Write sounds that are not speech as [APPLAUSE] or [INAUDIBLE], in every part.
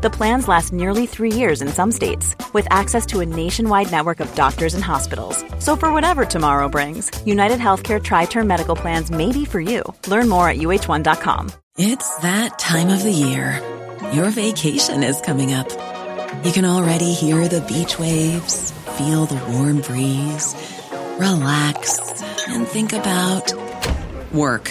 The plans last nearly three years in some states, with access to a nationwide network of doctors and hospitals. So, for whatever tomorrow brings, United Healthcare Tri Term Medical Plans may be for you. Learn more at uh1.com. It's that time of the year. Your vacation is coming up. You can already hear the beach waves, feel the warm breeze, relax, and think about work.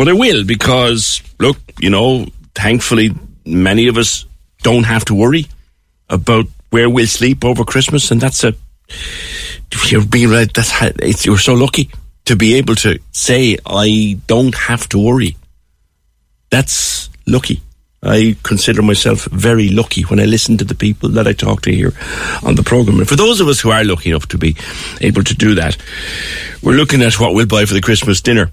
but I will because, look, you know, thankfully, many of us don't have to worry about where we'll sleep over Christmas, and that's a you're being right. That's how, it's, you're so lucky to be able to say I don't have to worry. That's lucky. I consider myself very lucky when I listen to the people that I talk to here on the program. And for those of us who are lucky enough to be able to do that, we're looking at what we'll buy for the Christmas dinner.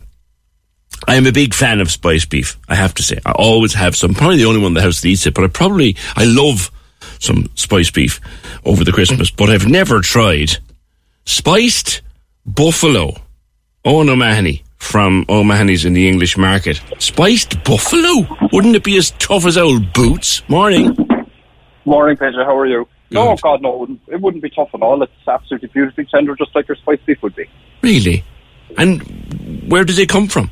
I am a big fan of spiced beef, I have to say. I always have some. Probably the only one in the house that eats it, but I probably, I love some spiced beef over the Christmas, but I've never tried spiced buffalo. Oh, Owen O'Mahony from oh, O'Mahony's in the English market. Spiced buffalo? Wouldn't it be as tough as old boots? Morning. Morning, Pedro. How are you? No, God, no, it wouldn't, it wouldn't be tough at all. It's absolutely beautifully tender, just like your spiced beef would be. Really? And where does it come from?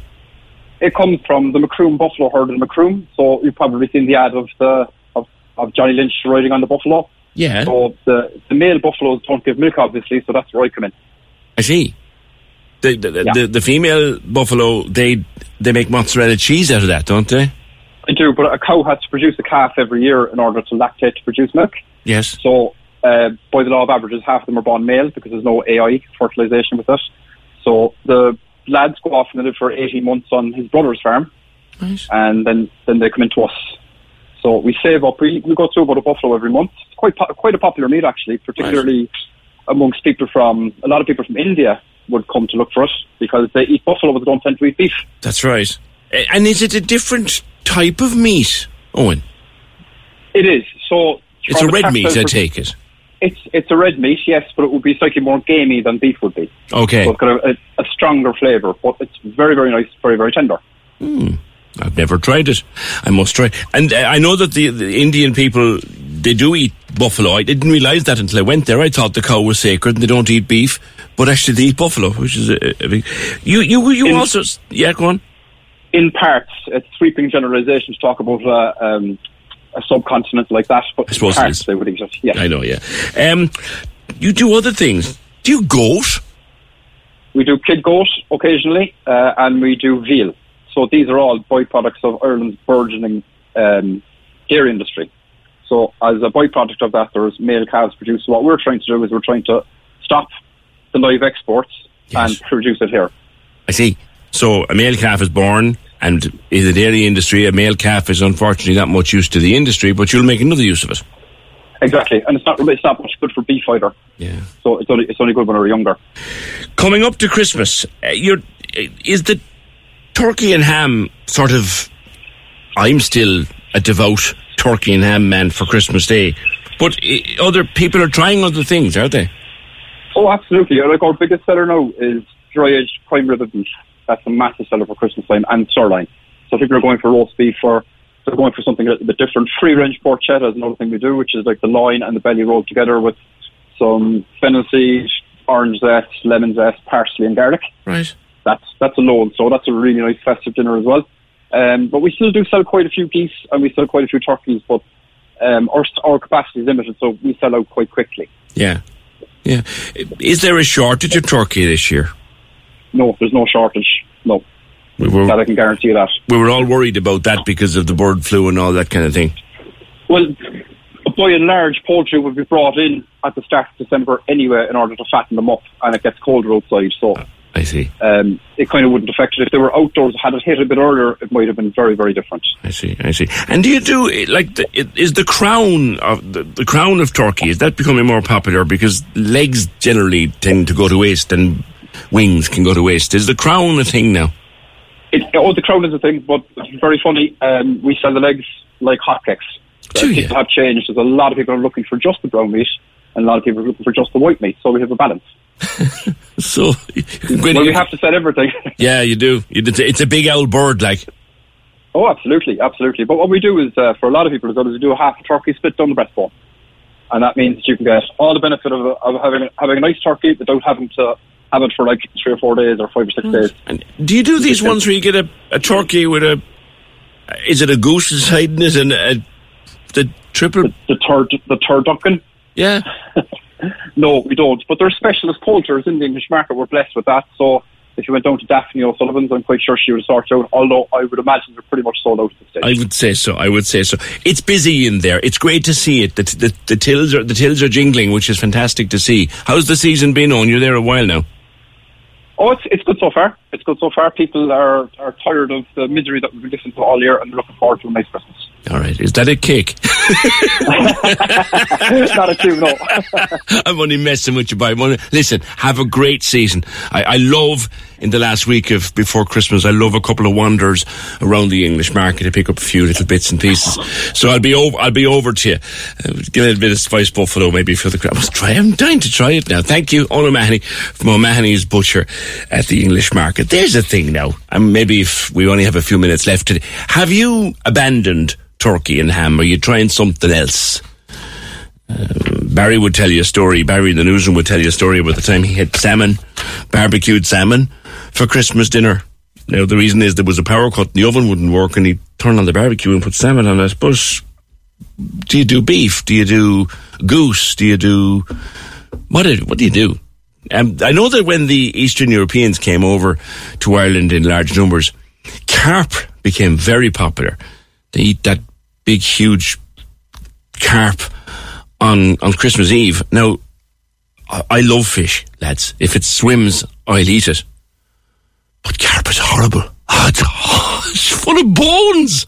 It comes from the Macroom Buffalo herd in Macroom, so you've probably seen the ad of the of, of Johnny Lynch riding on the buffalo. Yeah. So the the male buffaloes don't give milk, obviously, so that's where I come in. I see. The the, Yeah. the the female buffalo they they make mozzarella cheese out of that, don't they? I do, but a cow has to produce a calf every year in order to lactate to produce milk. Yes. So, uh, by the law of averages, half of them are born male because there's no AI fertilization with it. So the lads go off and they live for 18 months on his brother's farm, Right. and then, then they come into us. So we save up. We, we go through about a buffalo every month. It's quite po- quite a popular meat actually, particularly amongst people from a lot of people from India would come to look for us because they eat buffalo, but they don't tend to eat beef. That's right. And is it a different type of meat, Owen? It is. So It's a red meat, I pers- take it. It's it's a red meat, yes, but it would be slightly more gamey than beef would be. Okay. So it's got a, a, a stronger flavour, but it's very, very nice, very, very tender. I've never tried it. I must try. And uh, I know that the, the Indian people they do eat buffalo. I didn't realise that until I went there. I thought the cow was sacred and they don't eat beef, but actually they eat buffalo, which is a, a big. You you you In- also yeah go on. In parts, it's sweeping generalisations talk about uh, um, a subcontinent like that, but I suppose parts they would exist. Yes, I know, yeah. Um, you do other things. Do you goat? we do kid goat occasionally, uh, and we do veal. So these are all byproducts of Ireland's burgeoning um, dairy industry. So as a byproduct of that, there's male calves produced. So what we're trying to do is we're trying to stop the live exports Yes. and produce it here. I see. So a male calf is born, and in the dairy industry, a male calf is unfortunately not much use to the industry, but you'll make another use of it. Exactly, and it's not it's not much good for beef either. Yeah. So it's only it's only good when we're younger. Coming up to Christmas, uh, you're, uh, is the turkey and ham sort of. I'm still a devout turkey and ham man for Christmas Day, but uh, other people are trying other things, aren't they? Oh, absolutely. Like our biggest seller now is dry aged prime rib of beef. That's a massive seller for Christmas time and sirloin. So people are going for roast beef for they're going for something a little bit different. Free range porchetta is another thing we do, which is like the loin and the belly rolled together with some fennel seed, orange zest, lemon zest, parsley and garlic. Right. That's that's a load, so that's a really nice festive dinner as well. Um, but we still do sell quite a few geese and we sell quite a few turkeys, but um, our our capacity is limited, so we sell out quite quickly. Yeah. Yeah. Is there a shortage of turkey this year? No, there's no shortage. No. We were, that I can guarantee you that. we were all worried about that because of the bird flu and all that kind of thing. Well, by and large, poultry would be brought in at the start of December anyway in order to fatten them up, and it gets colder outside, so I see. um, it kind of wouldn't affect it. If they were outdoors, had it hit a bit earlier, it might have been very, very different. I see. I see. And do you do like the, it- is the crown of the, the crown of turkey? Is that becoming more popular because legs generally tend to go to waste and wings can go to waste? Is the crown a thing now? It, oh, the crown is a thing, but very funny. Um, we sell the legs like hotcakes. Uh, Do you? have changed. There's a lot of people are looking for just the brown meat, and a lot of people are looking for just the white meat. So we have a balance. [LAUGHS] So [LAUGHS] Well, you- have to sell everything. [LAUGHS] yeah, you do. It's, a, big old bird, like oh, absolutely, absolutely. But what we do is, uh, for a lot of people, is we do a half a turkey split down the breastbone, and that means that you can get all the benefit of, of having having a nice turkey without having to have it for like three or four days or five or six days. And do you do these ones where you get a, a turkey with a? Is it a goose inside in it and a, the triple? The third, the turducken. Yeah. [LAUGHS] No, we don't. But there's specialist poulters in the English market. We're blessed with that. So if you went down to Daphne O'Sullivan's, I'm quite sure she would sort out. Although I would imagine they're pretty much sold out at this stage. I would say so. I would say so. It's busy in there. It's great to see it. The, the, the tills are the tills are jingling, which is fantastic to see. How's the season been on? You're there a while now. Oh, it's it's good so far. It's good so far. People are, are tired of the misery that we've been listening to all year, and they're looking forward to a nice Christmas. All right. Is that a cake? [LAUGHS] Not a two, no. [LAUGHS] I'm only messing with you, by Listen, have a great season. I, I love in the last week of before Christmas. I love a couple of wanders around the English market to pick up a few little bits and pieces. So I'll be over. I'll be over to you. Uh, give a little bit of spice buffalo, maybe for the. I must try. I'm dying to try it now. Thank you, O'Mahony from O'Mahony's Butcher at the English market. There's a thing now. And maybe if we only have a few minutes left today, have you abandoned turkey and ham? Are you trying something else? Barry would tell you a story. Barry in the newsroom would tell you a story about the time he had salmon, barbecued salmon, for Christmas dinner. Now the reason is there was a power cut, and the oven wouldn't work, and he turned on the barbecue and put salmon on it. But do you do beef? Do you do goose? Do you do what? Do, what do you do? Um, I know that when the Eastern Europeans came over to Ireland in large numbers, carp became very popular. They eat that big, huge carp on on Christmas Eve. Now, I, I love fish, lads. If it swims, I'll eat it. But carp is horrible. Ah, it's, [LAUGHS] it's full of bones.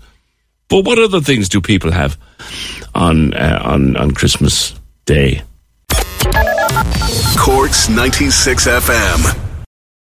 But what other things do people have on uh, on on Christmas Day? Corks 96 FM.